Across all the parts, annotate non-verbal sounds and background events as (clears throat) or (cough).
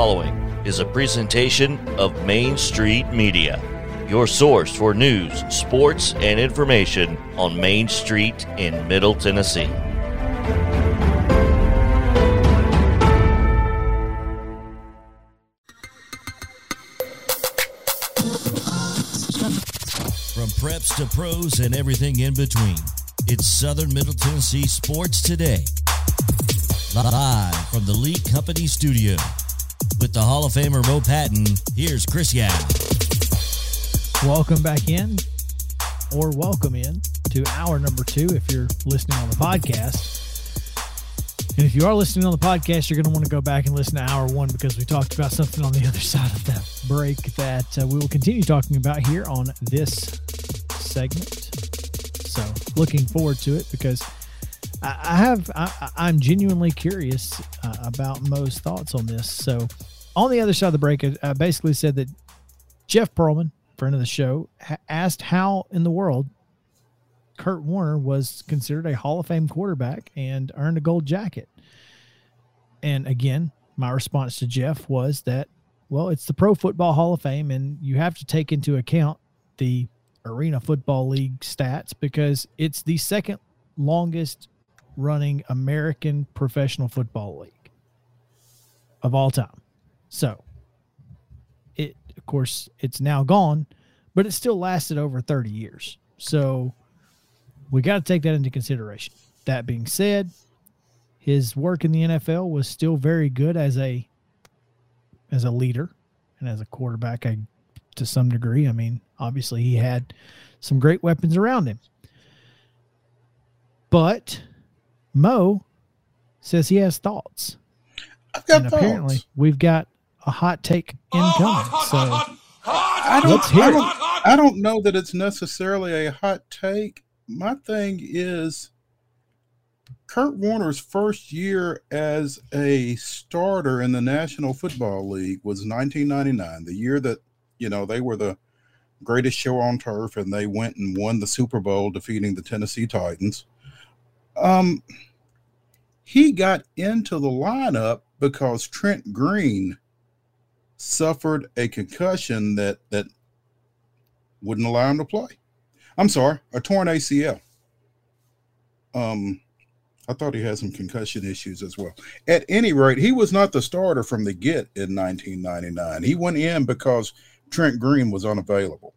following is a presentation of Main Street Media, your source for news, sports, and information on Main Street in Middle Tennessee. From preps to pros and everything in between, it's Southern Middle Tennessee Sports Today. Live from the Lee Company studio. With the Hall of Famer Mo Patton, here's Chris Yao. Welcome back in, or welcome in to hour number two if you're listening on the podcast. And if you are listening on the podcast, you're going to want to go back and listen to hour one because we talked about something on the (laughs) other side of that break that uh, we will continue talking about here on this segment. So, looking forward to it because I, have I, I'm genuinely curious uh, about Mo's thoughts on this. So, on the other side of the break, I basically said that Jeff Pearlman, friend of the show, ha- asked how in the world Kurt Warner was considered a Hall of Fame quarterback and earned a gold jacket. And again, my response to Jeff was that, well, it's the Pro Football Hall of Fame, and you have to take into account the Arena Football League stats because it's the second longest running American professional football league of all time. So, it, of course, it's now gone, but it still lasted over 30 years. So, we got to take that into consideration. That being said, his work in the NFL was still very good as a as a leader and as a quarterback I, to some degree. I mean, obviously he had some great weapons around him. But Mo says he has thoughts. I've got and thoughts. apparently we've got a hot take incoming. So I don't, Let's hear I don't, I don't know that it's necessarily a hot take. My thing is Kurt Warner's first year as a starter in the National Football League was 1999, the year that, you know, they were the greatest show on turf and they went and won the Super Bowl defeating the Tennessee Titans. Um he got into the lineup because Trent Green suffered a concussion that that wouldn't allow him to play. I'm sorry, a torn ACL. Um, I thought he had some concussion issues as well. At any rate, he was not the starter from the get in 1999. He went in because Trent Green was unavailable.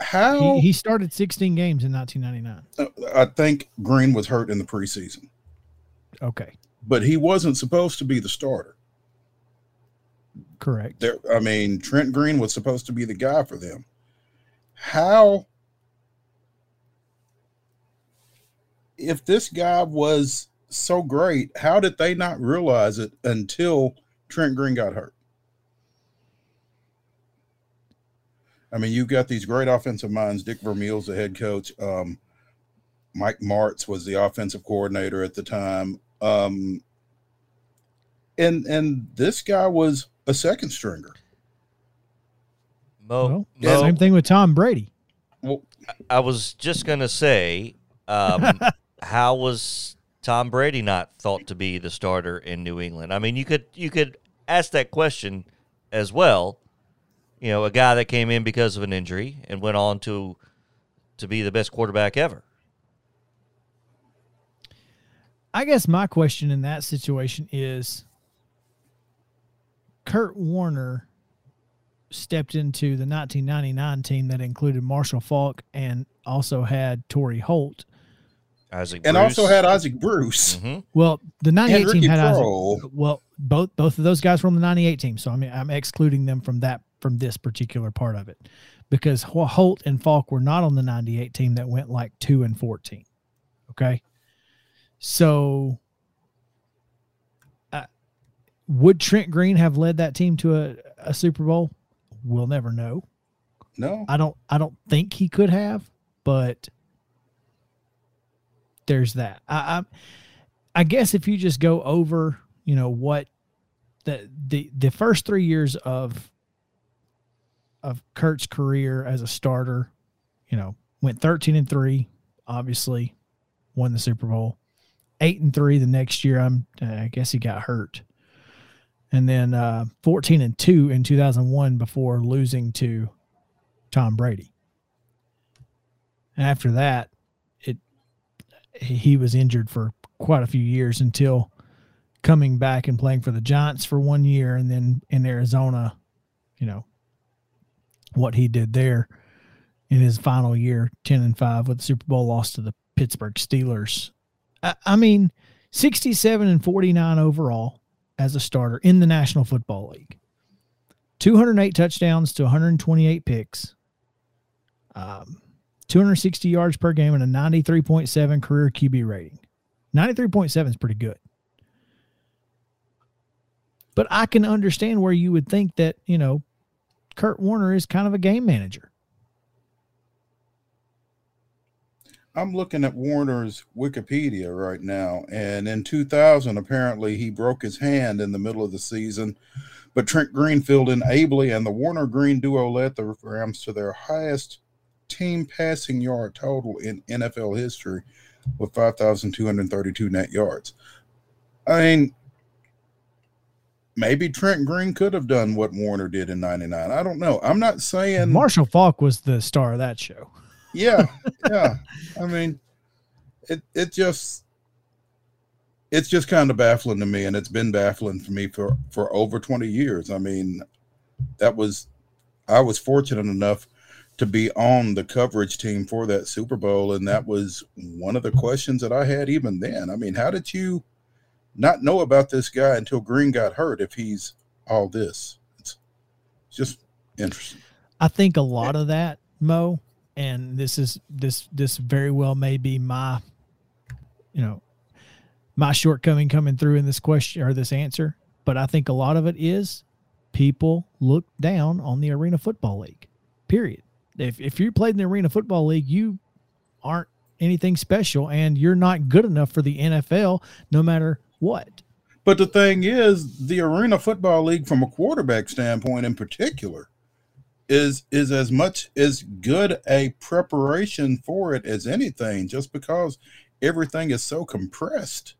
How he, he started 16 games in 1999. uh, I think Green was hurt in the preseason, Okay, but he wasn't supposed to be the starter. correct. there i mean trent green was supposed to be the guy for them how if this guy was so great how did they not realize it until trent green got hurt i mean you've got these great offensive minds dick vermeil's the head coach um, mike martz was the offensive coordinator at the time um, and and this guy was a second stringer Mo, Well, Mo, same thing with Tom Brady. well I was just going to say, um, (laughs) how was Tom Brady not thought to be the starter in New England? I mean, you could you could ask that question as well. You know, a guy that came in because of an injury and went on to to be the best quarterback ever. I guess my question in that situation is Kurt Warner stepped into the 1999 team that included Marshall Faulk and also had Torry Holt. Isaac and Bruce. also had isaac bruce hmm Well, the 98 team had Isaac. Well, both both of those guys were on the 98 team, so I mean I'm excluding them from that from this particular part of it because Holt and Faulk were not on the 98 team that went like 2 and 14. Okay? So uh, would Trent Green have led that team to a, a Super Bowl? We'll never know. no I don't I don't think he could have, but there's that. I, I I guess if you just go over, you know, what the the the first three years of of Kurt's career as a starter, you know, went 13 and 3, obviously won the Super Bowl. 8 and 3 the next year I'm I guess he got hurt. and then uh, 14 and 2 in 2001 before losing to Tom Brady. And after that, it he was injured for quite a few years until coming back and playing for the Giants for one year and then in Arizona, you know, what he did there in his final year, 10 and 5 with the Super Bowl loss to the Pittsburgh Steelers. I, I mean, 67 and 49 overall as a starter in the National Football League. 208 touchdowns to 128 picks. Um, 260 yards per game and a 93.7 career QB rating. 93.7 is pretty good. But I can understand where you would think that, you know, Kurt Warner is kind of a game manager. I'm looking at Warner's Wikipedia right now, and in 2000, apparently he broke his hand in the middle of the season, but Trent Green filled in ably, and the Warner Green duo led the Rams to their highest team passing yard total in NFL history with 5,232 net yards. I mean, maybe Trent Green could have done what Warner did in 99. I don't know. I'm not saying Marshall Faulk was the star of that show. Yeah, (laughs) yeah. I mean, it it just it's just kind of baffling to me and it's been baffling for me for for over 20 years. I mean, that was I was fortunate enough to be on the coverage team for that Super Bowl. And that was one of the questions that I had even then. I mean, how did you not know about this guy until Green got hurt if he's all this? It's just interesting. I think a lot of that, Mo, and this is this this very well may be my you know my shortcoming coming through in this question or this answer, but I think a lot of it is people look down on the Arena Football League. Period if if you played in the Arena Football League, you aren't anything special, and you're not good enough for the NFL, no matter what. But the thing is, the Arena Football League, from a quarterback standpoint, in particular, is is as much as good a preparation for it as anything. Just because everything is so compressed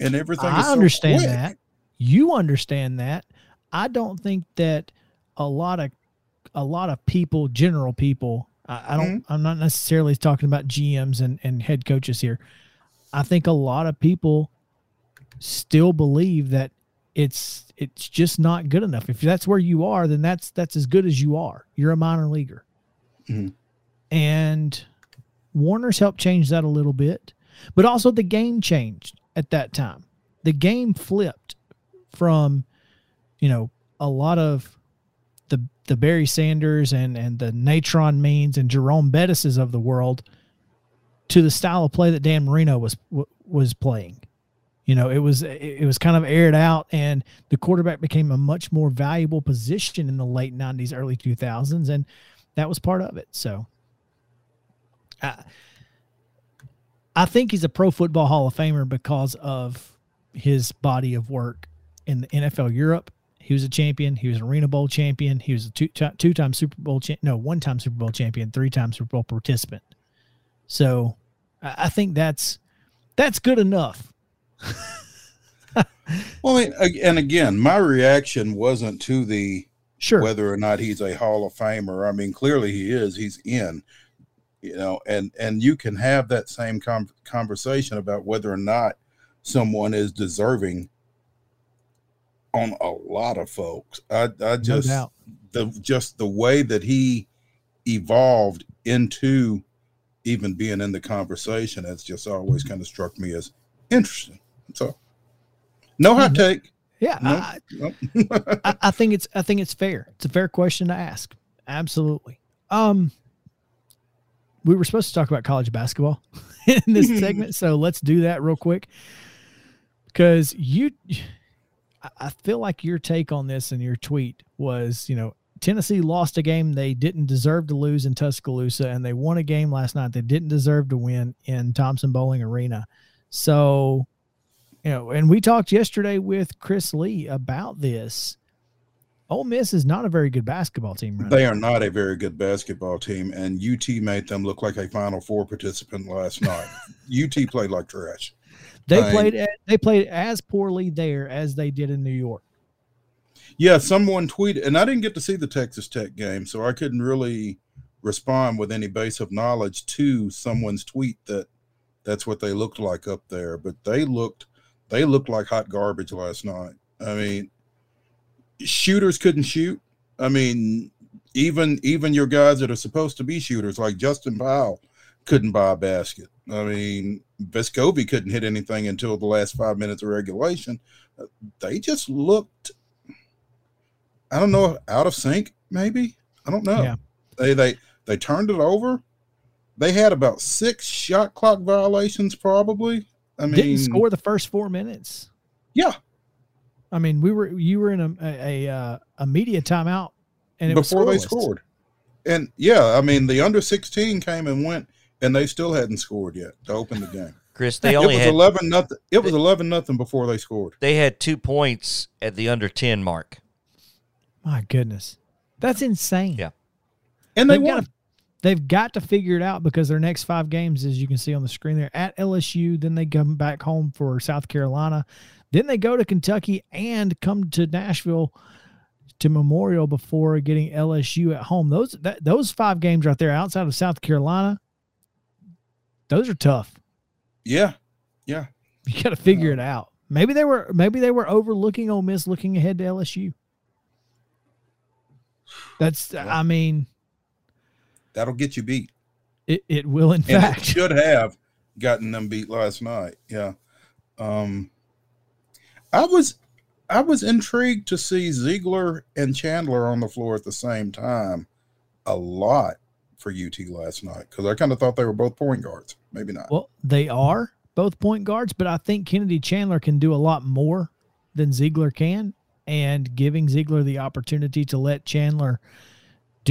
and everything. I understand so that. You understand that. I don't think that a lot of a lot of people, general people. I, I don't. Mm-hmm. I'm not necessarily talking about GMs and and head coaches here. I think a lot of people still believe that it's it's just not good enough. If that's where you are, then that's that's as good as you are. You're a minor leaguer. Mm-hmm. And Warner's helped change that a little bit, but also the game changed at that time. The game flipped from, you know, a lot of the the Barry Sanders and and the Natron Means and Jerome Bettises of the world to the style of play that Dan Marino was was playing. You know, it was it was kind of aired out, and the quarterback became a much more valuable position in the late '90s, early 2000s, and that was part of it. So, I, I think he's a Pro Football Hall of Famer because of his body of work in the NFL Europe he was a champion. He was an Arena Bowl champion. He was a two two time Super Bowl cha- no one time Super Bowl champion, three time Super Bowl participant. So I think that's that's good enough. (laughs) well, I mean, and again, my reaction wasn't to the sure whether or not he's a Hall of Famer. I mean, clearly he is. He's in, you know, and and you can have that same com- conversation about whether or not someone is deserving on a lot of folks. I, I just no the just the way that he evolved into even being in the conversation has just always kind of struck me as interesting. So, no hot take. Yeah, no, I, no. (laughs) I, I think it's I think it's fair. It's a fair question to ask. Absolutely. Um, we were supposed to talk about college basketball (laughs) in this (laughs) segment, so let's do that real quick because you I feel like your take on this and your tweet was, you know, Tennessee lost a game they didn't deserve to lose in Tuscaloosa, and they won a game last night they didn't deserve to win in Thompson Boling Arena. So, you know, and we talked yesterday with Chris Lee about this. Ole Miss is not a very good basketball team. Right they now. are not a very good basketball team, and UT made them look like a Final Four participant last night. (laughs) UT played like trash. They played they played as poorly there as they did in New York. Yeah, someone tweeted, and I didn't get to see the Texas Tech game, so I couldn't really respond with any base of knowledge to someone's tweet that that's what they looked like up there. But they looked they looked like hot garbage last night. I mean, shooters couldn't shoot. I mean, even even your guys that are supposed to be shooters, like Justin Powell, couldn't buy a basket. I mean, Vescovi couldn't hit anything until the last five minutes of regulation. Uh, they just looked, I don't know, out of sync. Maybe I don't know. Yeah. They they they turned it over. They had about six shot clock violations, probably. I mean, Didn't score the first four minutes. yeah, I mean, we were you were in a a a, uh, a media timeout, and it was before they was scoreless. scored. And yeah, I mean, the under 16 came and went, and they still hadn't scored yet to open the game. (laughs) Chris, they only it was had 11 nothing. It was 11 nothing before they scored. they had two points at the under ten mark. My goodness, that's insane. Yeah. And they They've won. They've got to figure it out because their next five games, as you can see on the screen there, at LSU. Then they come back home for South Carolina. Then they go to Kentucky and come to Nashville to Memorial before getting LSU at home. Those that, those five games right there outside of South Carolina, those are tough. yeah. Yeah. You got to figure it out. Maybe they were maybe they were overlooking Ole Miss, looking ahead to LSU. That's I mean That'll get you beat. it, it will in And it fact. should have gotten them beat last night. Yeah. Um I was I was intrigued to see Zeigler and Chandler on the floor at the same time a lot for UT last night because I kind of thought they were both point guards. Maybe not. Well, they are both point guards, but I think Kennedy Chandler can do a lot more than Zeigler can, and giving Zeigler the opportunity to let Chandler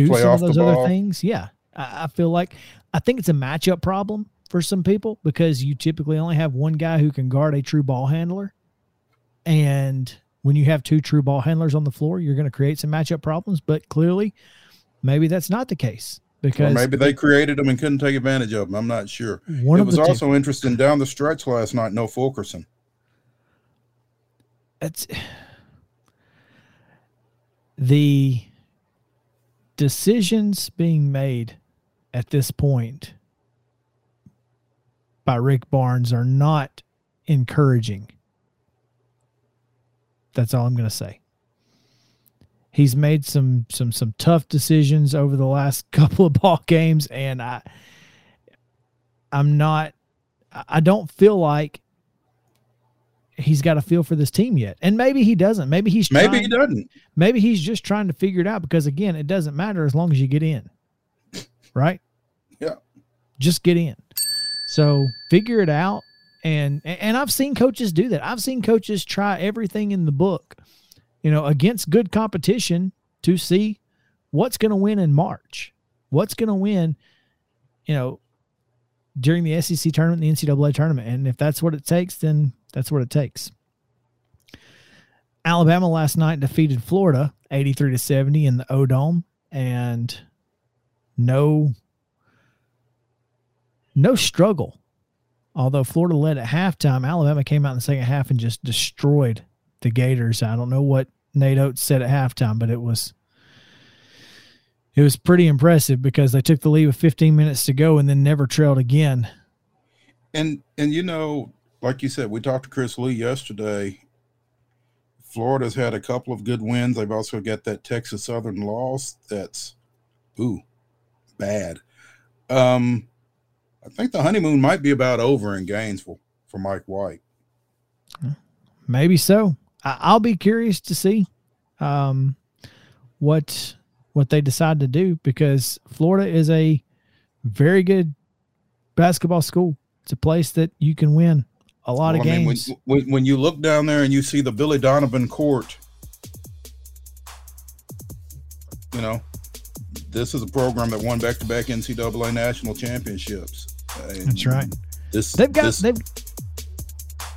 do Play some off of those other things. Yeah, I, I feel like I think it's a matchup problem for some people because you typically only have one guy who can guard a true ball handler, and when you have two true ball handlers on the floor, you're going to create some matchup problems. But clearly, maybe that's not the case Or because maybe they created them and couldn't take advantage of them. I'm not sure. one it was the two- also interesting down the stretch last night. No Fulkerson. it's (sighs) the decisions being made at this point by Rick Barnes are not encouraging. That's all I'm going to say. He's made some some some tough decisions over the last (laughs) couple of ball games and I I'm not I I don't feel like he's got a feel for this team yet. And maybe he doesn't. Maybe he's Maybe trying, he doesn't. maybe he's just trying to figure it out because again, it doesn't matter as long as you get in. (laughs) Right? Yeah. Just get in. So figure it out. And and I've seen coaches do that. I've seen coaches try everything in the book, you know, against good competition to see what's going to win in March. What's going to win, you know, during the SEC tournament, the NCAA tournament. And if that's what it takes, then that's what it takes. Alabama last night defeated Florida 83 to 70 in the O'Dome and no no struggle. Although Florida led at halftime, Alabama came out in the second half and just destroyed the Gators. I don't know what Nate Oats said at halftime, but it was it was pretty impressive because they took the lead with 15 minutes to go and then never trailed again. And and you know, like you said, we talked to Chris Lee yesterday. Florida's had a couple of good wins. They've also got that Texas Southern loss that's ooh bad. Um I think the honeymoon might be about over in Gainesville for Mike White. Maybe so. I'll be curious to see um, what what they decide to do because Florida is a very good basketball school. It's a place that you can win a lot Well, of I mean, when, games. when, when you look down there and you see the Billy Donovan court, you know, this is a program that won back-to-back NCAA national championships. And That's right. This they've got this- they've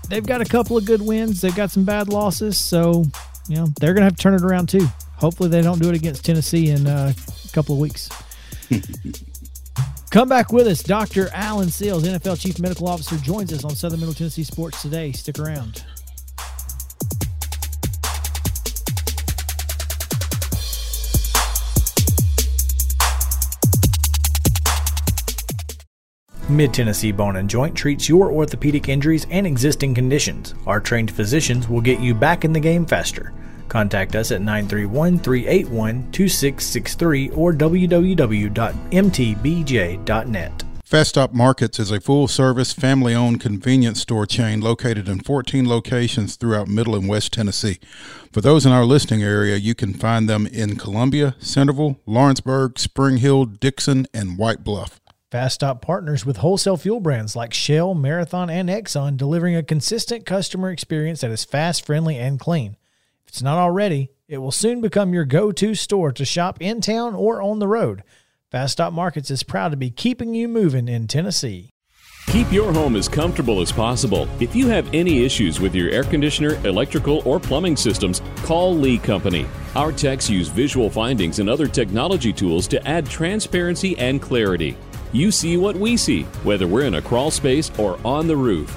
they've got a couple of good wins. They've got some bad losses, so you know they're gonna have to turn it around too. Hopefully, they don't do it against Tennessee in uh, a couple of weeks. (laughs) Come back with us. Dr. Alan Sills, NFL Chief Medical Officer, joins us on Southern Middle Tennessee Sports today. Stick around. Mid Tennessee Bone and Joint treats your orthopedic injuries and existing conditions. Our trained physicians will get you back in the game faster. Contact us at 931 381 2663 or www.mtbj.net. Fast Stop Markets is a full service, family owned convenience store chain located in 14 locations throughout Middle and West Tennessee. For those in our listening area, you can find them in Columbia, Centerville, Lawrenceburg, Spring Hill, Dickson, and White Bluff. Fast Stop partners with wholesale fuel brands like Shell, Marathon, and Exxon, delivering a consistent customer experience that is fast, friendly, and clean. It's not already, it will soon become your go to store to shop in town or on the road. Fast Stop Markets is proud to be keeping you moving in Tennessee. Keep your home as comfortable as possible. If you have any issues with your air conditioner, electrical, or plumbing systems, call Lee Company. Our techs use visual findings and other technology tools to add transparency and clarity. You see what we see, whether we're in a crawl space or on the roof.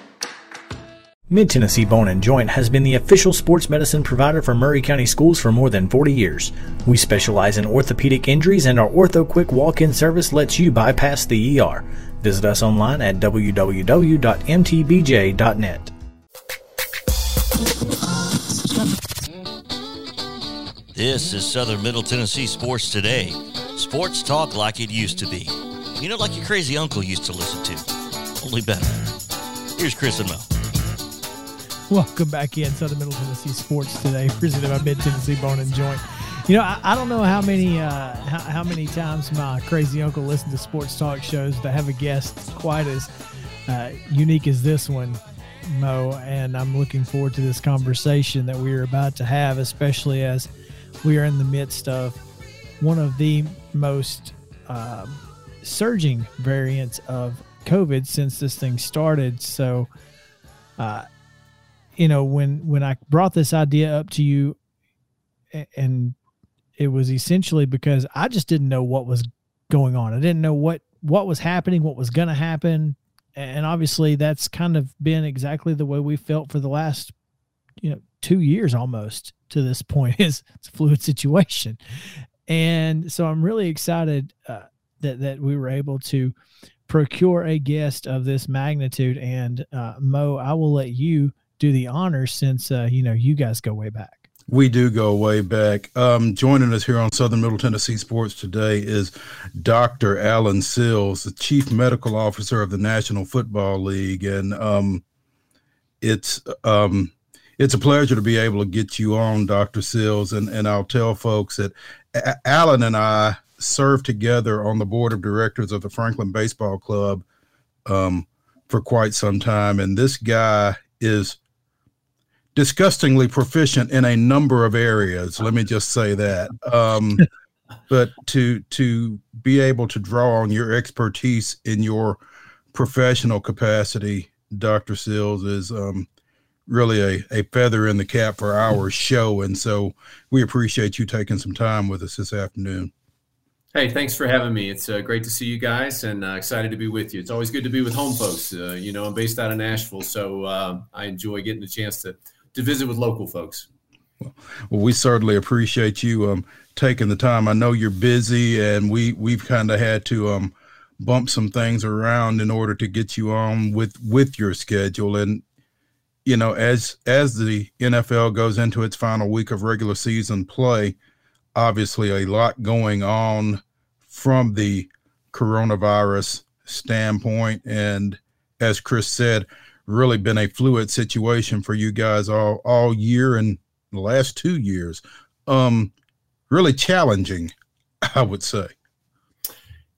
Mid Tennessee Bone and Joint has been the official sports medicine provider for Maury County Schools for more than 40 years. We specialize in orthopedic injuries, and our Ortho Quick walk in service lets you bypass the ER. Visit us online at www.mtbj.net. This is Southern Middle Tennessee Sports Today. Sports talk like it used to be. You know, like your crazy uncle used to listen to. Only better. Here's Chris and Mo. Welcome back in Southern Middle Tennessee Sports today, presented by Mid Tennessee Bone and Joint. You know, I, I don't know how many uh, how, how, many times my crazy uncle listened to sports talk shows to have a guest quite as uh, unique as this one, Mo. And I'm looking forward to this conversation that we are about to have, especially as we are in the midst of one of the most uh, surging variants of COVID since this thing started. So, uh, you know when when i brought this idea up to you and it was essentially because i just didn't know what was going on. I didn't know what what was happening what was going to happen and obviously that's kind of been exactly the way we felt for the last you know two years almost to this point (laughs) is it's a fluid situation. And so i'm really excited uh, that that we were able to procure a guest of this magnitude. And uh, mo i will let you do the honors since uh, you know you guys go way back. We do go way back. Um, joining us here on Southern Middle Tennessee Sports today is Dr. Alan Sills, the Chief Medical Officer of the National Football League, and um, it's um, it's a pleasure to be able to get you on, Dr. Sills. And and I'll tell folks that a- Alan and I served together on the board of directors of the Franklin Baseball Club um, for quite some time, and this guy is disgustingly proficient in a number of areas. Let me just say that. Um, (laughs) but to to be able to draw on your expertise in your professional capacity, Dr. Sills, is um, really a, a feather in the cap for our (laughs) show. And so we appreciate you taking some time with us this afternoon. Hey, thanks for having me. It's uh, great to see you guys and uh, excited to be with you. It's always good to be with home folks. Uh, you know, I'm based out of Nashville, so uh, I enjoy getting the chance to to visit with local folks. Well, we certainly appreciate you um, taking the time. I know you're busy, and we we've kind of had to um, bump some things around in order to get you on with with your schedule. And you know, as as the NFL goes into its final week of regular season play, obviously a lot going on from the coronavirus standpoint. And as Chris said, really been a fluid situation for you guys all all year and the last two years. Um, really challenging, (laughs) I would say.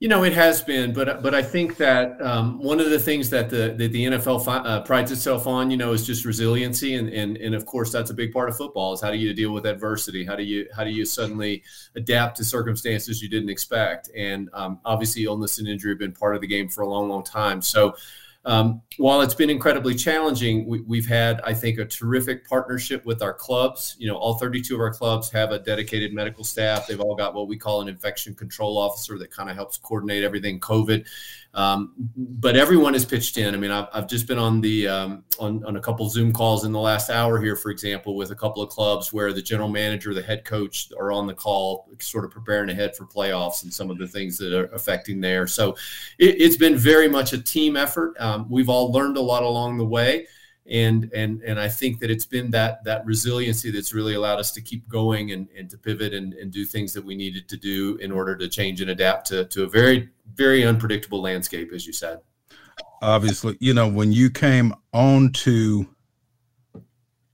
You know, it has been, but but I think that um, one of the things that the that the NFL fi- uh, prides itself on, you know, is just resiliency, and and and of course that's a big part of football. Is how do you deal with adversity? How do you how do you suddenly adapt to circumstances you didn't expect? And um, obviously, illness and injury have been part of the game for a long, long time. So um, while it's been incredibly challenging, we, have had, I think, a terrific partnership with our clubs. You know, all 32 of our clubs have a dedicated medical staff. They've all got what we call an infection control officer that kind of helps coordinate everything COVID. Um, but everyone has pitched in. I mean, I've, I've just been on the um, on, on a couple Zoom calls in the last hour here, for example, with a couple of clubs where the general manager, the head coach are on the call, sort of preparing ahead for playoffs and some of the things that are affecting there. So it, has been very much a team effort. Um, we've all learned a lot along the way and and and I think that it's been that that resiliency that's really allowed us to keep going and, and to pivot and, and do things that we needed to do in order to change and adapt to, to a very very unpredictable landscape as you said. Obviously you know when you came on to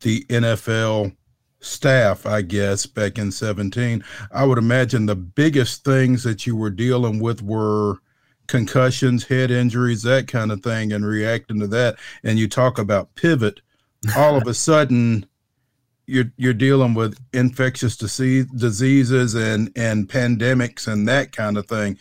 the NFL staff I guess back in 17 I would imagine the biggest things that you were dealing with were concussions, head injuries, that kind of thing, and reacting to that. And you talk about pivot, all of a (laughs) sudden you're you're dealing with infectious disease, diseases and and pandemics and that kind of thing.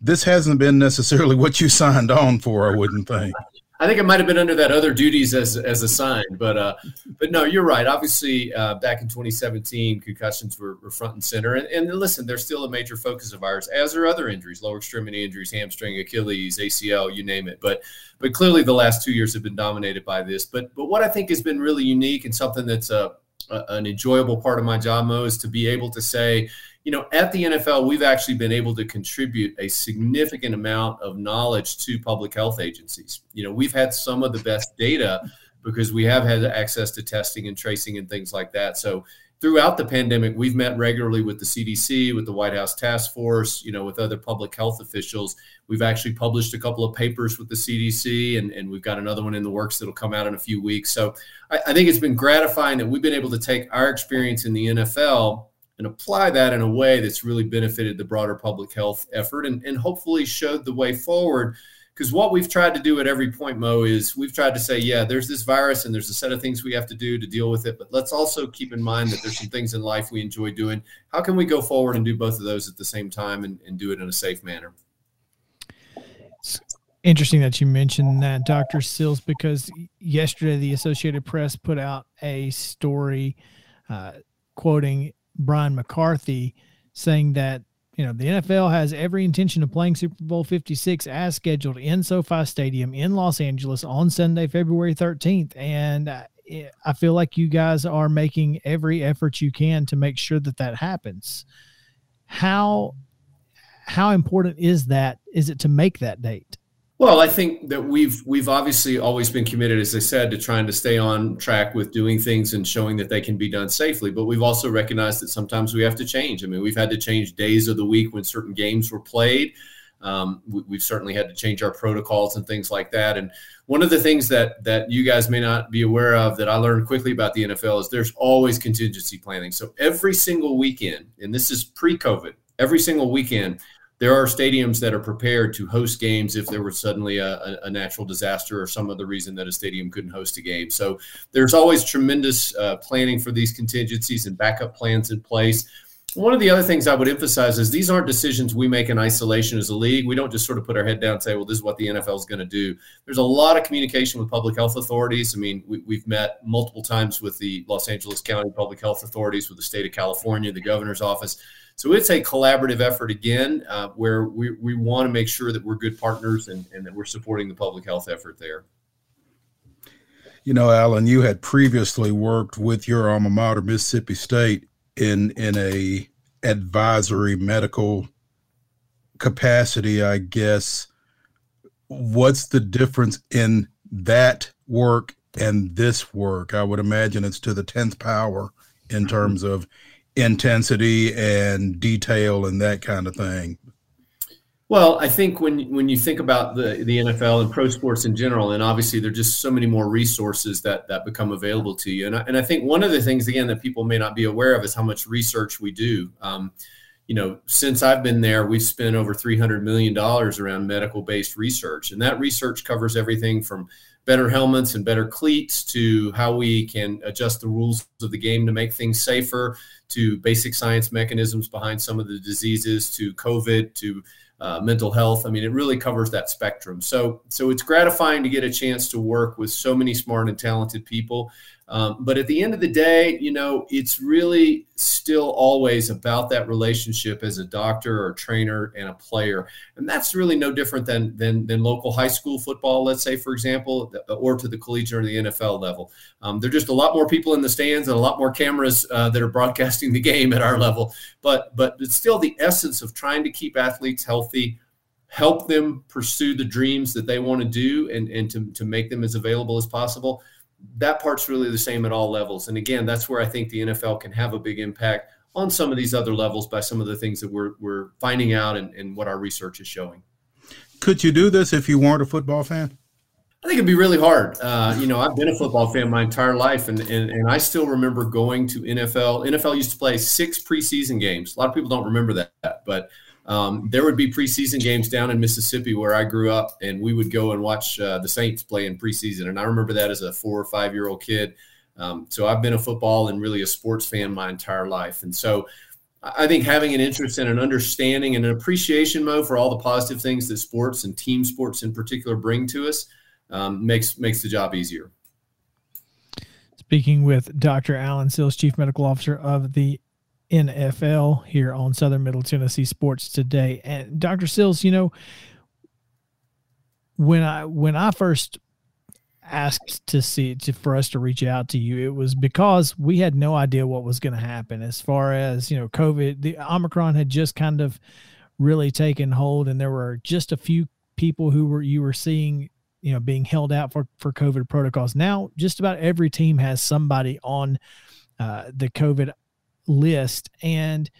This hasn't been necessarily (laughs) what you signed on for, I wouldn't think. I think it might have been under that other duties as as assigned, but uh, but no, you're right. Obviously, uh, back in 2017, concussions were, were front and center, and, and listen, they're still a major focus of ours, as are other injuries, lower extremity injuries, hamstring, Achilles, ACL, you name it. But but clearly, the last two years have been dominated by this. But but what I think has been really unique and something that's a, an enjoyable part of my job, Mo, is to be able to say you know, at the NFL, we've actually been able to contribute a significant amount of knowledge to public health agencies. You know, we've had some of the best data because we have had access to testing and tracing and things like that. So throughout the pandemic, we've met regularly with the CDC, with the White House Task Force, you know, with other public health officials. We've actually published a couple of papers with the CDC, and, and we've got another one in the works that'll come out in a few weeks. So I, I think it's been gratifying that we've been able to take our experience in the NFL and apply that in a way that's really benefited the broader public health effort and, and hopefully showed the way forward. Because what we've tried to do at every point, Mo, is we've tried to say, yeah, there's this virus and there's a set of things we have to do to deal with it. But let's also keep in mind that there's some things in life we enjoy doing. How can we go forward and do both of those at the same time and, and do it in a safe manner? It's interesting that you mentioned that, Dr. Sills, because yesterday the Associated Press put out a story uh, quoting Brian McCarthy saying that you know the NFL has every intention of playing Super Bowl 56 as scheduled in SoFi Stadium in Los Angeles on Sunday, February 13th, and uh, I feel like you guys are making every effort you can to make sure that that happens. How how important is that? Is it to make that date? Well, I think that we've we've obviously always been committed, as I said, to trying to stay on track with doing things and showing that they can be done safely. But we've also recognized that sometimes we have to change. I mean, we've had to change days of the week when certain games were played. Um, we, have certainly had to change our protocols and things like that. And one of the things that that you guys may not be aware of that I learned quickly about the NFL is there's always contingency planning. So every single weekend, and this is pre-COVID, every single weekend there are stadiums that are prepared to host games if there was suddenly a, a, natural disaster or some other reason that a stadium couldn't host a game. So there's always tremendous uh, planning for these contingencies and backup plans in place. One of the other things I would emphasize is these aren't decisions we make in isolation as a league. We don't just sort of put our head down and say, well, this is what the NFL is going to do. There's a lot of communication with public health authorities. I mean, we, have met multiple times with the Los Angeles County Public Health Authorities, with the state of California, the governor's office. So it's a collaborative effort again, uh, where we, we want to make sure that we're good partners and, and that we're supporting the public health effort there. You know, Alan, you had previously worked with your alma mater, Mississippi State, in in a advisory medical capacity, I guess. What's the difference in that work and this work? I would imagine it's to the tenth power in mm-hmm. terms of intensity and detail and that kind of thing? Well, I think when when you think about the the NFL and pro sports in general, and obviously there are just so many more resources that that become available to you. And I, and I think one of the things again that people may not be aware of is how much research we do. Um, you know, since I've been there, we've spent over $300 million around medical based research. And that research covers everything from better helmets and better cleats to how we can adjust the rules of the game to make things safer to basic science mechanisms behind some of the diseases to COVID to uh, mental health. I mean, it really covers that spectrum. So, so it's gratifying to get a chance to work with so many smart and talented people. Um, but at the end of the day, you know, it's really still always about that relationship as a doctor or a trainer and a player, and that's really no different than than than local high school football, let's say, for example, or to the collegiate or the NFL level. Um, there are just a lot more people in the stands and a lot more cameras uh, that are broadcasting the game at our level. But but it's still the essence of trying to keep athletes healthy help them pursue the dreams that they want to do and, and to, to make them as available as possible that part's really the same at all levels. And again, that's where I think the NFL can have a big impact on some of these other levels by some of the things that we're, we're finding out and, and what our research is showing. Could you do this if you weren't a football fan? I think it'd be really hard. Uh, you know, I've been a football fan my entire life, and, and and I still remember going to NFL. NFL used to play six preseason games. A lot of people don't remember that, but um, there would be preseason games down in Mississippi where I grew up, and we would go and watch uh, the Saints play in preseason. And I remember that as a four or five year old kid. Um, so I've been a football and really a sports fan my entire life. And so I think having an interest and an understanding and an appreciation mode for all the positive things that sports and team sports in particular bring to us um, makes makes the job easier. Speaking with Dr. Alan Sills, Chief Medical Officer of the NFL here on Southern Middle Tennessee Sports Today. And Dr. Sills, you know, when I when I first asked to see to, for us to reach out to you, it was because we had no idea what was going to happen as far as you know, COVID. The Omicron had just kind of really taken hold, and there were just a few people who were you were seeing you know being held out for for COVID protocols. Now, just about every team has somebody on uh, the COVID list. And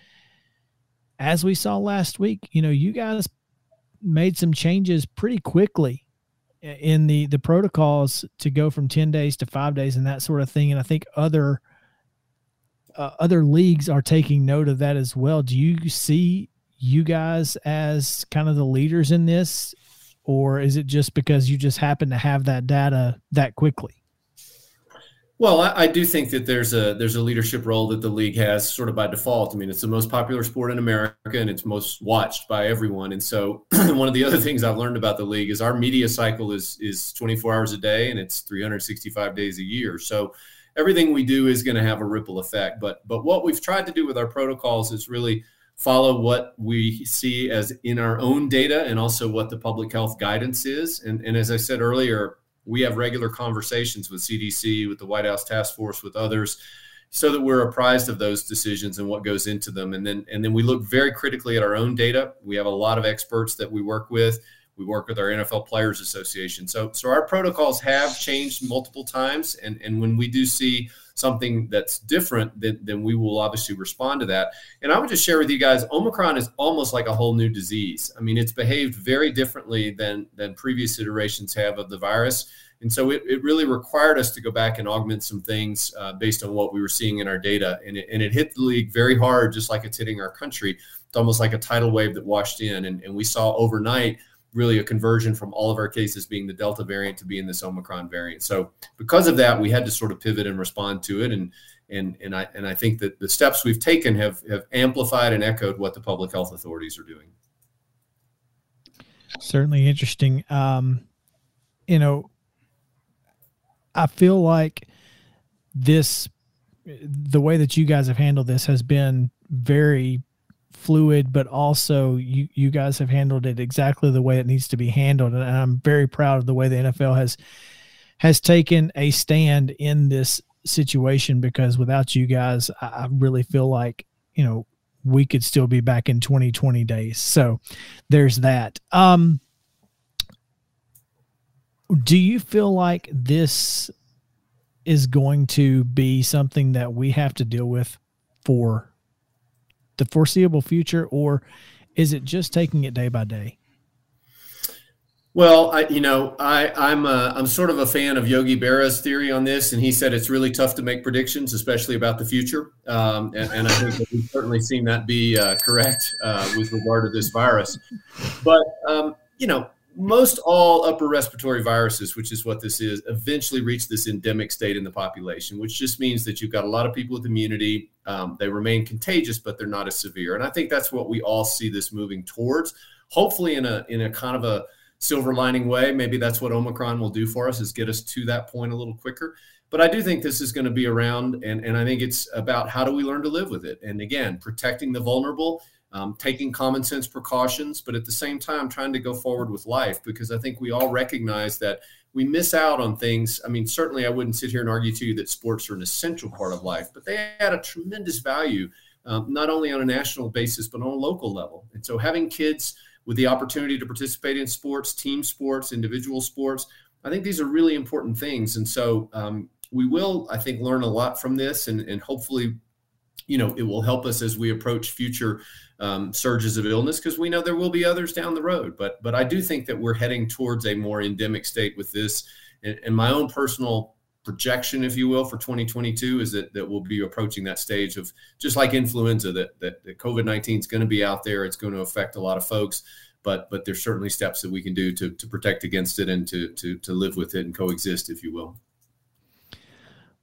as we saw last week, you know, you guys made some changes pretty quickly in the the protocols to go from 10 days to 5 days and that sort of thing and I think other uh, other leagues are taking note of that as well. Do you see you guys as kind of the leaders in this or is it just because you just happen to have that data that quickly? Well, I, I, do think that there's a there's a leadership role that the league has sort of by default. I mean, it's the most popular sport in America and it's most watched by everyone. And so, (clears throat) one of the other things I've learned about the league is our media cycle is is 24 hours a day and it's 365 days a year. So, everything we do is going to have a ripple effect. But but what we've tried to do with our protocols is really follow what we see as in our own data and also what the public health guidance is. And and as I said earlier we have regular conversations with CDC, with the White House Task Force, with others, so that we're apprised of those decisions and what goes into them. And then and then we look very critically at our own data. We have a lot of experts that we work with. We work with our NFL Players Association. So so our protocols have changed multiple times, and and when we do see something that's different, then, then we will obviously respond to that. And I would just share with you guys, Omicron is almost like a whole new disease. I mean, it's behaved very differently than than previous iterations have of the virus. And so it, it really required us to go back and augment some things uh, based on what we were seeing in our data. And it, and it hit the league very hard, just like it's hitting our country. It's almost like a tidal wave that washed in. And, and we saw overnight really a conversion from all of our cases being the Delta variant to being this Omicron variant. So because of that, we had to sort of pivot and respond to it. And and and I and I think that the steps we've taken have have amplified and echoed what the public health authorities are doing. Certainly interesting. Um, you know, I feel like this, the way that you guys have handled this has been very fluid, but also you you guys have handled it exactly the way it needs to be handled, and I'm very proud of the way the NFL has has taken a stand in this situation because without you guys, I really feel like you know we could still be back in 2020 days. So there's that. Um, do you feel like this is going to be something that we have to deal with for the foreseeable future, or is it just taking it day by day? Well, I, you know, I, I'm a, I'm sort of a fan of Yogi Berra's theory on this, and he said it's really tough to make predictions, especially about the future. Um, and, and, I think we've certainly seen that be uh, correct uh, with regard to this virus. But um, you know, most all upper respiratory viruses, which is what this is, eventually reach this endemic state in the population, which just means that you've got a lot of people with immunity. Um, they remain contagious, but they're not as severe. And I think that's what we all see this moving towards. Hopefully, in a in a kind of a silver lining way. Maybe that's what Omicron will do for us is get us to that point a little quicker. But I do think this is going to be around, and, and I think it's about how do we learn to live with it. And again, protecting the vulnerable, um, taking common sense precautions, but at the same time, trying to go forward with life because I think we all recognize that we miss out on things. I mean, certainly I wouldn't sit here and argue to you that sports are an essential part of life, but they add a tremendous value, um, not only on a national basis, but on a local level. And so having kids, with the opportunity to participate in sports, team sports, individual sports. I think these are really important things. And so um, we will, I think, learn a lot from this and, and hopefully, you know, it will help us as we approach future um, surges of illness because we know there will be others down the road. But but I do think that we're heading towards a more endemic state with this. And, and my own personal projection, if you will, for 2022 is that, that we'll be approaching that stage of just like influenza, that, that, that COVID 19 is going to be out there. It's going to affect a lot of folks, but but there's certainly steps that we can do to, to protect against it and to, to, to live with it and coexist, if you will.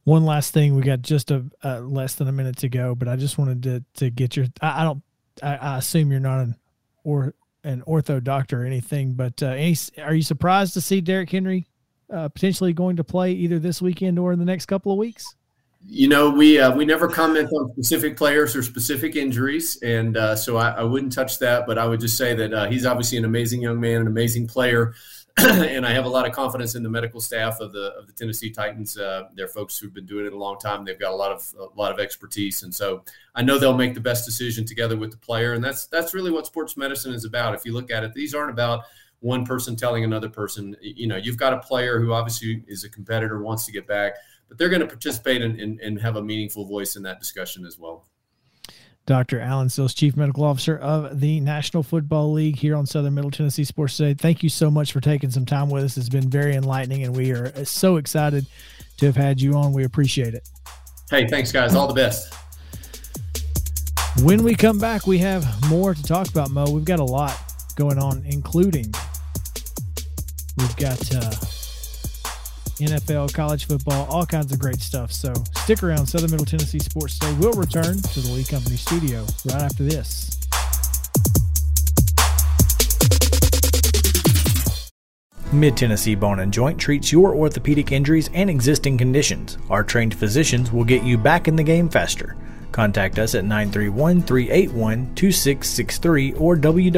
One last thing, we got just a uh, less than a minute to go, but I just wanted to to get your. I, I don't. I, I, assume you're not an or an ortho doctor or anything, but uh, any, are you surprised to see Derrick Henry uh, potentially going to play either this weekend or in the next couple of weeks? You know, we uh, we never comment on specific players or specific injuries, and uh, so I, I, wouldn't touch that. But I would just say that uh, he's obviously an amazing young man, an amazing player, (clears throat) and I have a lot of confidence in the medical staff of the of the Tennessee Titans. Uh, they're folks who've been doing it a long time. They've got a lot of a lot of expertise, and so I know they'll make the best decision together with the player. And that's that's really what sports medicine is about. If you look at it, these aren't about one person telling another person, you know, you've got a player who obviously is a competitor, wants to get back, but they're going to participate and, and, and have a meaningful voice in that discussion as well. Dr. Alan Sills, Chief Medical Officer of the National Football League here on Southern Middle Tennessee Sports Today. Thank you so much for taking some time with us. It's been very enlightening, and we are so excited to have had you on. We appreciate it. Hey, thanks, guys. All the best. When we come back, we have more to talk about, Mo. We've got a lot going on, including We've got uh, NFL, college football, all kinds of great stuff. So stick around. Southern Middle Tennessee Sports Today will return to the Lee Company studio right after this. Mid Tennessee Bone and Joint treats your orthopedic injuries and existing conditions. Our trained physicians will get you back in the game faster. Contact us at 931 381 2663 or www.mtbj.net.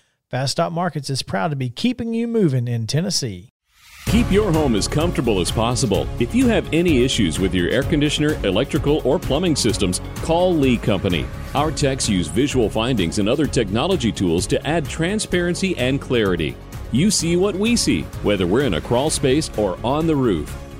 Fast Stop Markets is proud to be keeping you moving in Tennessee. Keep your home as comfortable as possible. If you have any issues with your air conditioner, electrical, or plumbing systems, call Lee Company. Our techs use visual findings and other technology tools to add transparency and clarity. You see what we see, whether we're in a crawl space or on the roof.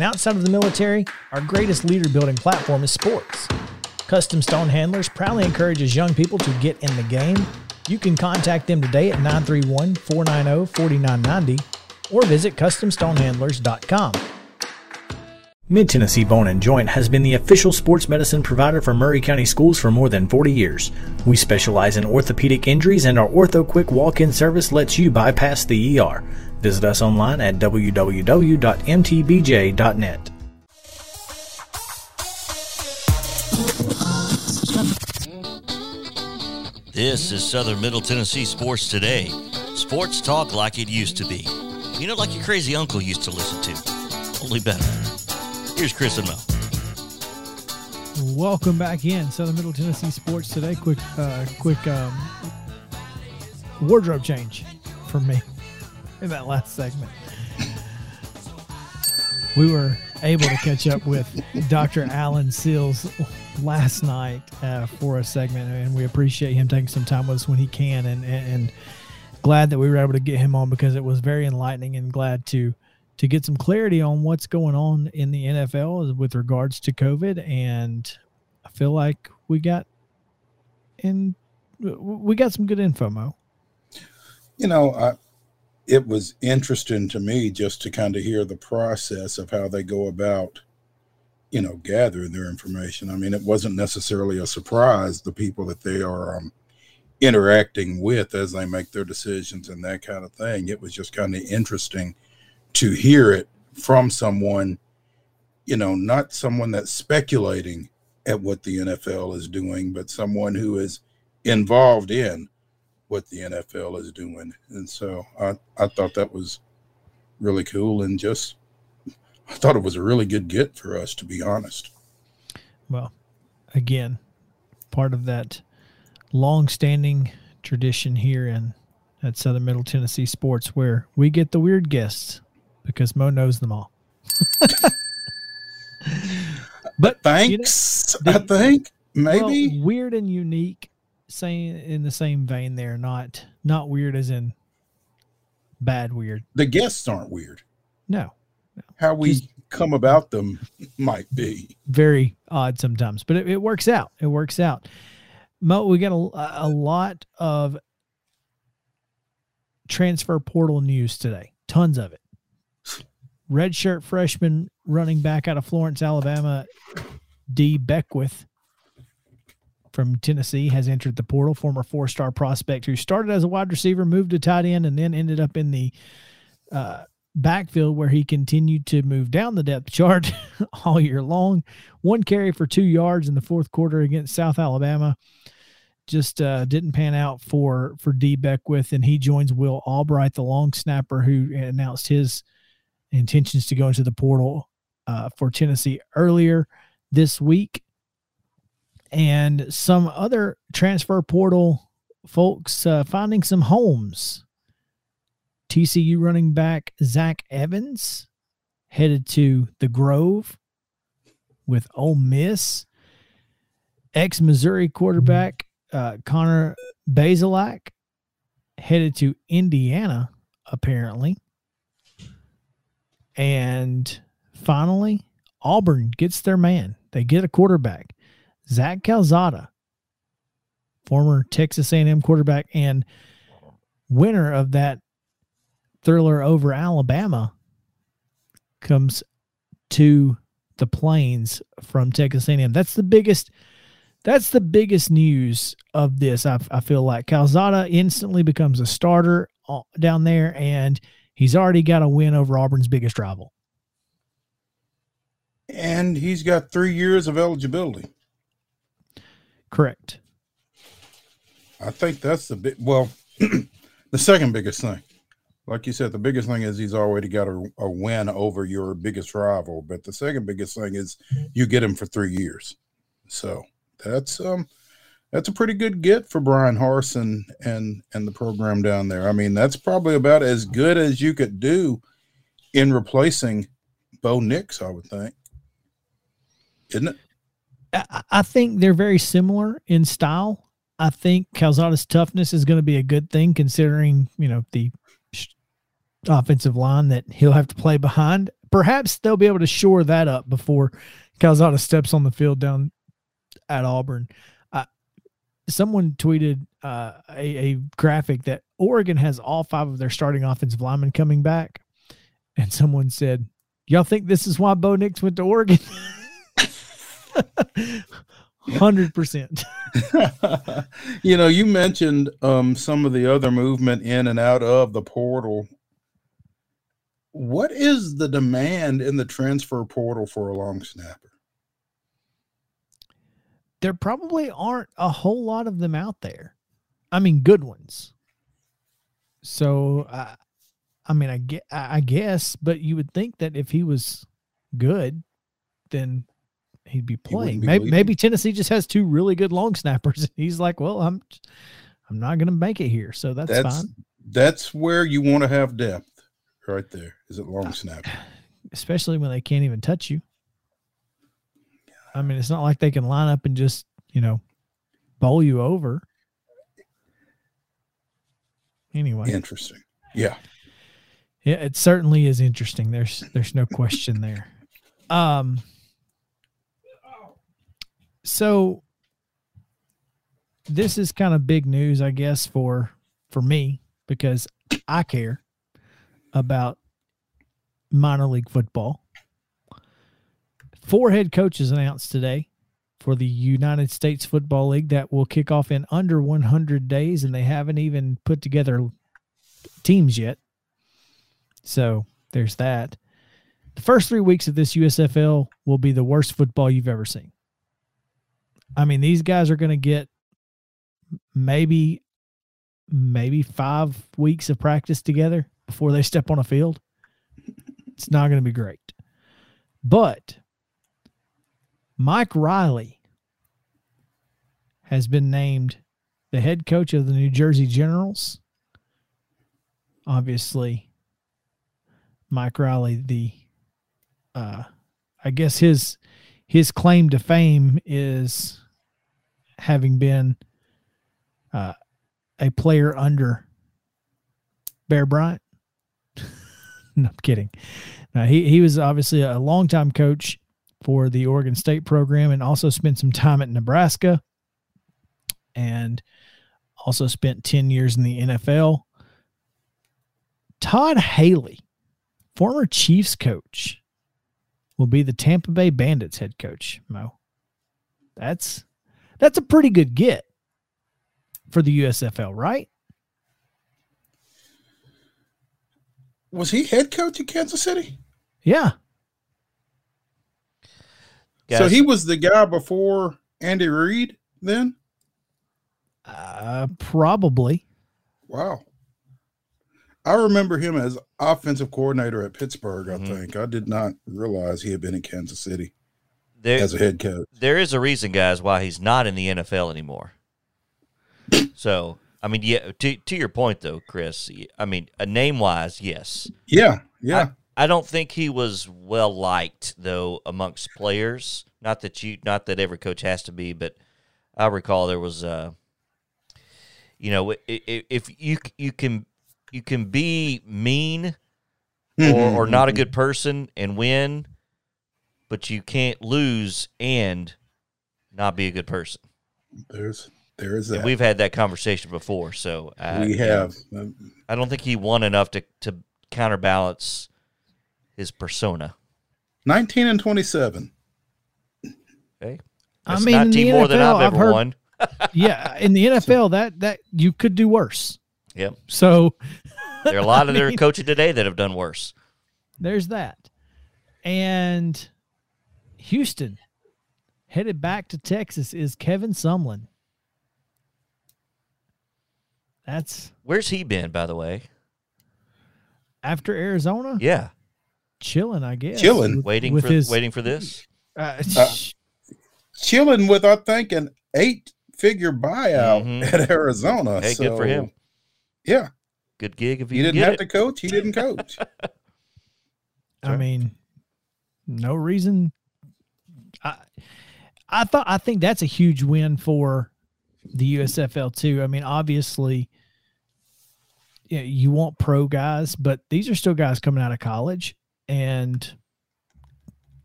And outside of the military, our greatest leader building platform is sports. Custom Stone Handlers proudly encourages young people to get in the game. You can contact them today at 931 490 4990 or visit CustomStonehandlers.com. Mid Tennessee Bone and Joint has been the official sports medicine provider for Maury County Schools for more than 40 years. We specialize in orthopedic injuries, and our Ortho Quick walk in service lets you bypass the ER. Visit us online at www.mtbj.net. This is Southern Middle Tennessee Sports Today. Sports talk like it used to be. You know, like your crazy uncle used to listen to, only better. Here's Chris and Mel. Welcome back in Southern Middle Tennessee Sports Today. Quick, uh, quick um, wardrobe change for me in that last segment. We were able to catch up with Dr. Alan Sills last night uh, for a segment, and we appreciate him taking some time with us when he can, and, and, and glad that we were able to get him on because it was very enlightening, and glad to to get some clarity on what's going on in the NFL with regards to COVID, and I feel like we got in we got some good info, Mo. You know, I, it was interesting to me just to kind of hear the process of how they go about you know gathering their information. I mean it wasn't necessarily a surprise the people that they are um, interacting with as they make their decisions and that kind of thing. It was just kind of interesting to hear it from someone you know not someone that's speculating at what the nfl is doing but someone who is involved in what the NFL is doing. And so I, I thought that was really cool and just I thought it was a really good get for us to be honest. Well, again, part of that long-standing tradition here in at Southern Middle Tennessee Sports where we get the weird guests because Mo knows them all. (laughs) but thanks, you know, the, I think maybe well, weird and unique saying in the same vein there, not not weird as in bad weird. The guests aren't weird. No. no. How we Just come about them (laughs) might be very odd sometimes, but it, it works out. It works out. Mo, we got a, a lot of transfer portal news today. Tons of it. Redshirt freshman running back out of Florence, Alabama, Dee Beckwith from Tennessee has entered the portal. Former four-star prospect who started as a wide receiver, moved to tight end, and then ended up in the uh, backfield where he continued to move down the depth chart (laughs) all year long. One carry for two yards in the fourth quarter against South Alabama. Just uh, didn't pan out for for Dee Beckwith, and he joins Will Albright, the long snapper, who announced his intentions to go into the portal uh, for Tennessee earlier this week and some other transfer portal folks uh, finding some homes. TCU running back Zach Evans headed to the Grove with Ole Miss. Ex Missouri quarterback uh, Connor Bazelak headed to Indiana, apparently. And finally, Auburn gets their man. They get a quarterback. Zach Calzada, former Texas A&M quarterback and winner of that thriller over Alabama, comes to the plains from Texas A&M. That's the biggest. That's the biggest news of this. I, I feel like Calzada instantly becomes a starter uh, down there, and he's already got a win over Auburn's biggest rival. And he's got three years of eligibility. Correct. I think that's the big. Well, (clears throat) the second biggest thing, like you said, the biggest thing is he's already got a, a, win over your biggest rival. But the second biggest thing is you get him for three years. So that's um that's a pretty good get for Bryan Harsin and and the program down there. I mean, that's probably about as good as you could do in replacing Bo Nix, I would think. Isn't it? I think they're very similar in style. I think Calzada's toughness is going to be a good thing considering, you know, the offensive line that he'll have to play behind. Perhaps they'll be able to shore that up before Calzada steps on the field down at Auburn. Uh, someone tweeted uh, a, a graphic that Oregon has all five of their starting offensive linemen coming back. And someone said, Y'all think this is why Bo Nix went to Oregon? (laughs) Hundred percent. (laughs) You know, you mentioned um, some of the other movement in and out of the portal. What is the demand in the transfer portal for a long snapper? There probably aren't a whole lot of them out there. I mean, good ones. So, I, I mean, I get, I guess, but you would think that if he was good, then he'd be playing. be maybe, leading. maybe Tennessee just has two really good long (laughs) snappers, he's like, "Well, I'm, I'm not going to make it here, so that's, That's fine." that's where you want to have depth, right there. Is it long snap? (sighs) Especially when they can't even touch you. I mean, it's not like they can line up and just, you know, bowl you over. Anyway, Interesting. Yeah. Yeah, it certainly is interesting. There's there's no question there. Um so this is kind of big news, I guess, for for me because I care about minor league football. Four head coaches announced today for the United States Football League that will kick off in under 100 days, and they haven't even put together teams yet. So there's that. The first three weeks of this USFL will be the worst football you've ever seen. I mean, these guys are going to get maybe, maybe five weeks of practice together before they step on a field. It's not going to be great. But Mike Riley has been named the head coach of the New Jersey Generals. Obviously, Mike Riley, the uh I guess his his claim to fame is having been uh a player under Bear Bryant. (laughs) no, I'm kidding. No, he he was obviously a longtime coach for the Oregon State program and also spent some time at Nebraska and also spent 10 years in the NFL. Todd Haley, former Chiefs coach, will be the Tampa Bay Bandits head coach, Mo. That's that's a pretty good get for the USFL, right? Was he head coach at Kansas City? Yeah. So he was the guy before Andy Reid then? Uh, probably. Wow. I remember him as offensive coordinator at Pittsburgh, I Mhm. think. I did not realize he had been in Kansas City there, as a head coach. there is a reason, guys, why he's not in the NFL anymore. (coughs) So, I mean, yeah. To to your point, though, Chris. I mean, a name wise, yes. Yeah, yeah. I don't think he was well liked though amongst players. Not that you, not that every coach has to be, but I recall there was, uh, you know, i- i- if you you can you can be mean or, Mhm, or not a mhm. good person and win, but you can't lose and not be a good person. There's there is And that. we've had that conversation before, so uh, we have. Um, I don't think he won enough to to counterbalance his persona. 19 and 27. Okay, I mean, in 19 the more than I've I've ever heard- won. (laughs) Yeah, in the NFL, that that you could do worse. Yep, So (laughs) there are a lot of I that are mean- coaching today that have done worse. there's that. And Houston headed back to Texas is Kevin Sumlin. That's Where's he been, by the way? after Arizona, Yeah, chilling, I guess. Chilling. with- waiting with for his, waiting for this. Uh, Uh, (laughs) Chilling with, I think, an eight figure buyout Mhm. at Arizona. Hey, good for him. Yeah. Good gig if He you can didn't get have it. to coach. He didn't coach. (laughs) I mean, no reason. I I thought I think that's a huge win for the USFL too. I mean, obviously, yeah, you want pro guys, but these are still guys coming out of college, and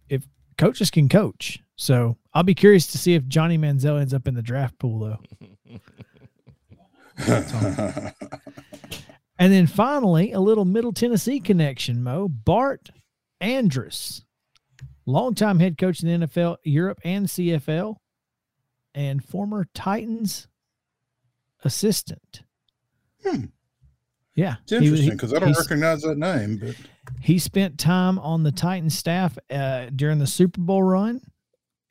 if coaches can coach, so I'll be curious to see if Johnny Manziel ends up in the draft pool though. (laughs) And then finally, a little Middle Tennessee connection, Mo. Bart Andrus, longtime head coach in the NFL, Europe, and CFL, and former Titans assistant. Hmm. Yeah. It's interesting because I don't recognize that name, but he spent time on the Titans staff uh, during the Super Bowl run,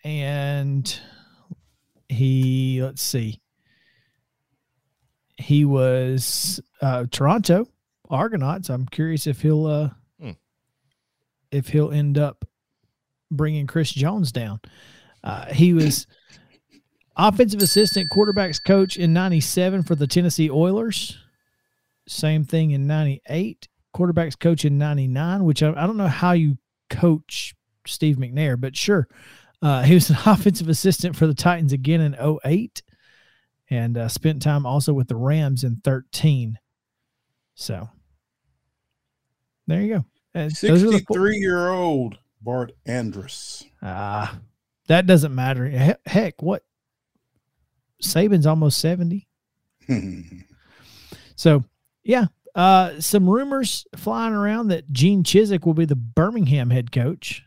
and he let's see, he was uh, Toronto Argonauts. I'm curious if he'll uh, Hmm. if he'll end up bringing Chris Jones down. Uh, he was (coughs) offensive assistant quarterbacks coach in 97 for the Tennessee Oilers. Same thing in 98. Quarterbacks coach in 99, which I, I don't know how you coach Steve McNair, but sure. Uh, he was an (laughs) offensive assistant for the Titans again in 08 and uh, spent time also with the Rams in 13. So there you go. Uh, those are the four- 63 year old Bart Andrus. Ah, that doesn't matter. He- Heck, what? Saban's almost 70. (laughs) So, yeah, uh, some rumors flying around that Gene Chizik will be the Birmingham head coach.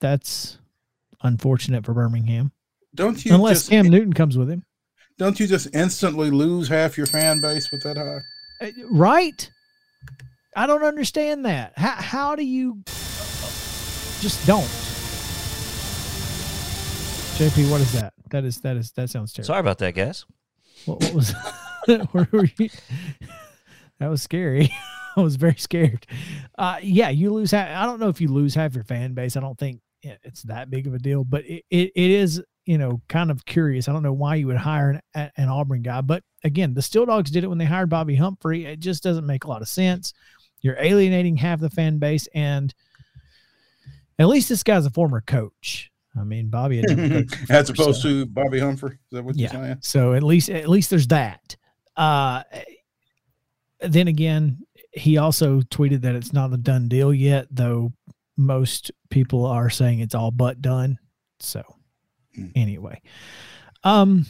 That's unfortunate for Birmingham, don't you unless just Cam Newton comes with him. don't you just instantly lose half your fan base with that hire? Uh, Right? I don't understand that. How, how do you just don't? JP, what is that? That is that is that sounds terrible. Sorry about that, guys. What, what was (laughs) where were you? (laughs) That was scary. (laughs) I was very scared. Uh, yeah, you lose half. I don't know if you lose half your fan base. I don't think it's that big of a deal, but it, it, it is, you know, kind of curious. I don't know why you would hire an, an Auburn guy, but again, the Steel Dogs did it when they hired Bobby Humphrey. It just doesn't make a lot of sense. You're alienating half the fan base, and at least this guy's a former coach. I mean, Bobby had never coached (laughs) As opposed so- to Bobby Humphrey. Is that what Yeah. you're saying? so at least at least there's that. Uh then again, he also tweeted that it's not a done deal yet, though most people are saying it's all but done. So Hmm. anyway. Um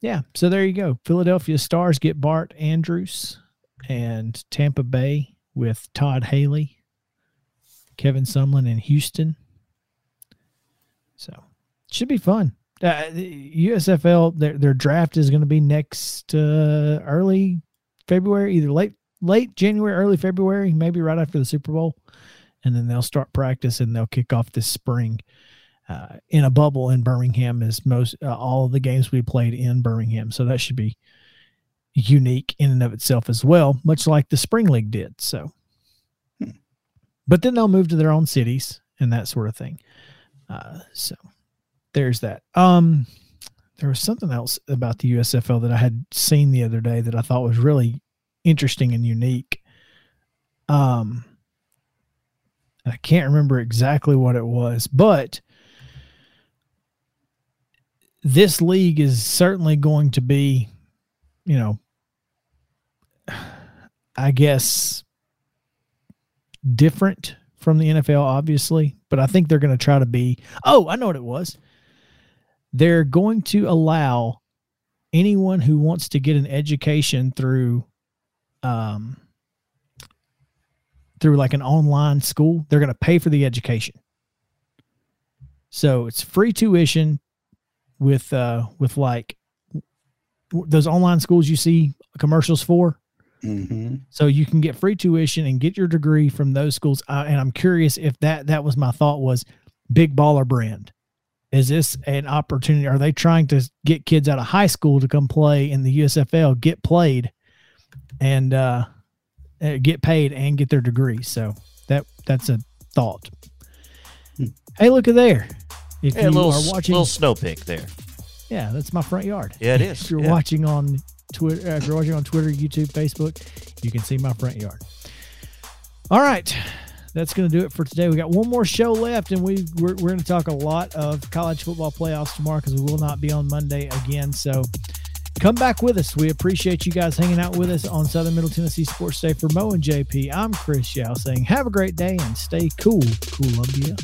yeah, so there you go. Philadelphia Stars get Bart Andrus and Tampa Bay with Todd Haley, Kevin Sumlin in Houston. So should be fun. Uh, USFL their their draft is going to be next uh, early February, either late late January, early February, maybe right after the Super Bowl, and then they'll start practice and they'll kick off this spring uh, in a bubble in Birmingham. Is most uh, all of the games we played in Birmingham, so that should be unique in and of itself as well, much like the spring league did. So, but then they'll move to their own cities and that sort of thing. Uh, so there's that. Um, there was something else about the USFL that I had seen the other day that I thought was really interesting and unique. Um, I can't remember exactly what it was, but this league is certainly going to be, you know, I guess different from the NFL, obviously, but I think they're going to try to be. Oh, I know what it was. They're going to allow anyone who wants to get an education through, um, through like an online school. They're going to pay for the education. So it's free tuition with uh with like those online schools you see commercials for. Mm-hmm. So you can get free tuition and get your degree from those schools. Uh, and I'm curious if that that was my thought was big baller brand. Is this an opportunity? Are they trying to get kids out of high school to come play in the USFL, get played, and uh, uh, get paid and get their degree? So that that's a thought. Hmm. Hey, look at there! If a you little, are watching, little snow pick there. yeah, that's my front yard. Yeah, it is. If you're yeah. watching on Twitter, uh, if you're watching on Twitter, YouTube, Facebook, you can see my front yard. All right, that's going to do it for today. We got one more show left, and we we're, we're going to talk a lot of college football playoffs tomorrow because we will not be on Monday again. So come back with us. We appreciate you guys hanging out with us on Southern Middle Tennessee Sports Day for Mo and JP. I'm Chris Yao saying have a great day and stay cool, Columbia.